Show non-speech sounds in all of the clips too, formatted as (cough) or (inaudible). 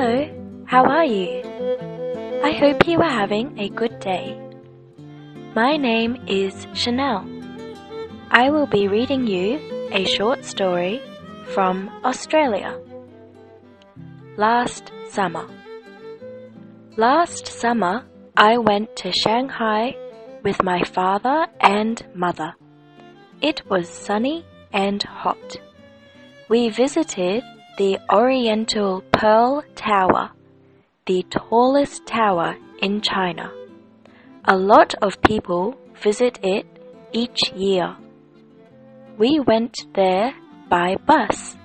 Hello, how are you? I hope you are having a good day. My name is Chanel. I will be reading you a short story from Australia. Last summer. Last summer, I went to Shanghai with my father and mother. It was sunny and hot. We visited the Oriental Pearl Tower, the tallest tower in China. A lot of people visit it each year. We went there by bus.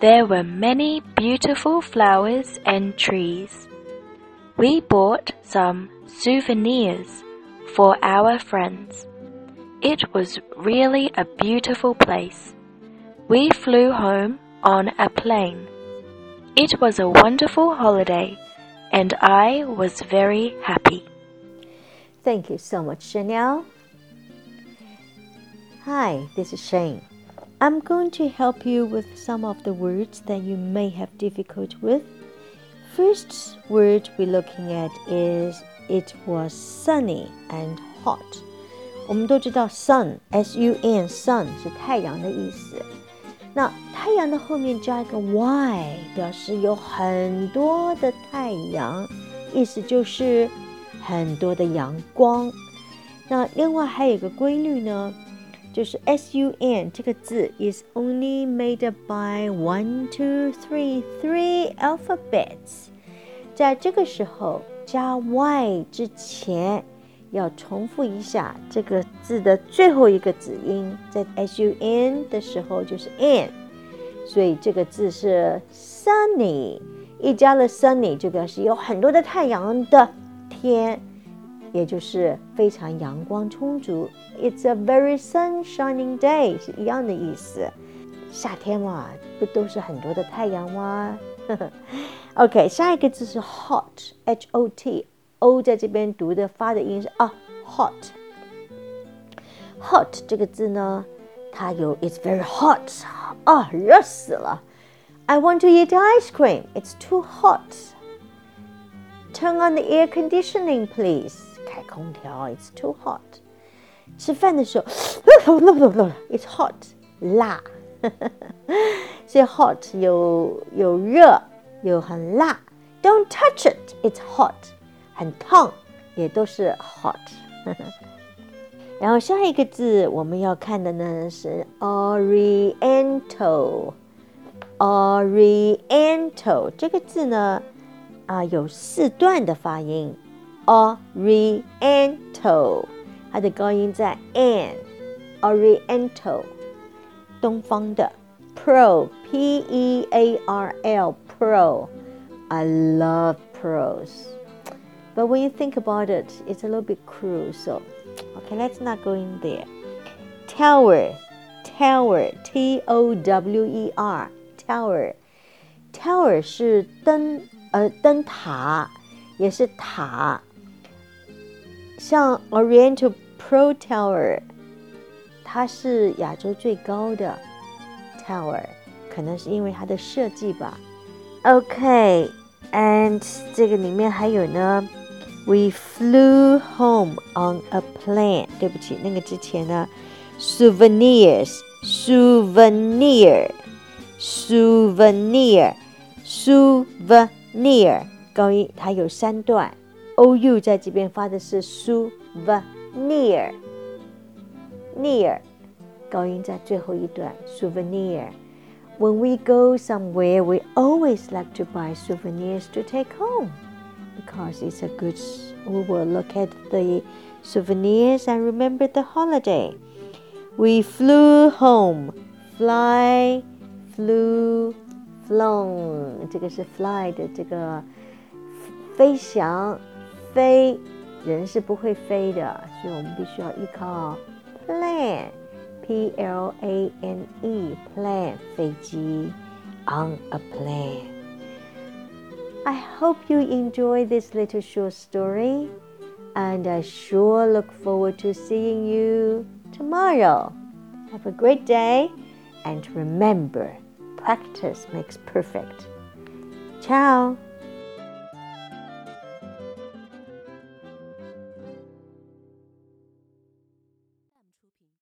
There were many beautiful flowers and trees. We bought some souvenirs for our friends. It was really a beautiful place. We flew home on a plane. It was a wonderful holiday, and I was very happy. Thank you so much, Chanel. Hi, this is Shane. I'm going to help you with some of the words that you may have difficulty with. First word we're looking at is it was sunny and hot. 我们都知道 sun s u n sun 是太阳的意思。 那太阳的后面加一个 y，表示有很多的太阳，意思就是很多的阳光。那另外还有一个规律呢，就是 s u n 这个字 is only made by one, two, three, three alphabets。在这个时候加 y 之前。要重复一下这个字的最后一个子音，在 s u n 的时候就是 n，所以这个字是 sunny。一加了 sunny 就表示有很多的太阳的天，也就是非常阳光充足。It's a very sunshining day 是一样的意思。夏天嘛，不都是很多的太阳吗？(laughs) OK，下一个字是 hot，h o t o t。o 在这边读的发的音是啊，hot。hot 这个字呢，它有 it's very hot 啊，热死了。I want to eat ice cream. It's too hot. Turn on the air conditioning, please. 开空调，It's too hot. 吃饭的时候，It's hot，(coughs) 辣。所以 (laughs) hot 有有热，有很辣。Don't touch it. It's hot. 很烫，也都是 hot。(laughs) 然后下一个字我们要看的呢是 oriental。oriental 这个字呢啊有四段的发音，oriental 它的高音在 n。oriental 东方的 pro p e a r l pro I love pros but when you think about it, it's a little bit cruel. So, okay, let's not go in there. Tower, tower, T O W E R, tower, tower 是灯呃灯塔，也是塔。像 Oriental Pearl Tower，它是亚洲最高的 tower，可能是因为它的设计吧。OK，and、okay, 这个里面还有呢。we flew home on a plane。对不起，那个之前呢，souvenirs，souvenir，souvenir，souvenir，高音它有三段，o u 在这边发的是 souvenir，near，高音在最后一段，souvenir。When we go somewhere, we always like to buy souvenirs to take home because it's a good we will look at the souvenirs and remember the holiday. We flew home. Fly, flew, flown. 这个是 fly 的这个飞翔，飞人是不会飞的，所以我们必须要依靠 plane，p l a n e plane 飞机 on a plane。 I hope you enjoy this little short story, and I sure look forward to seeing you tomorrow. Have a great day, and remember, practice makes perfect. Ciao.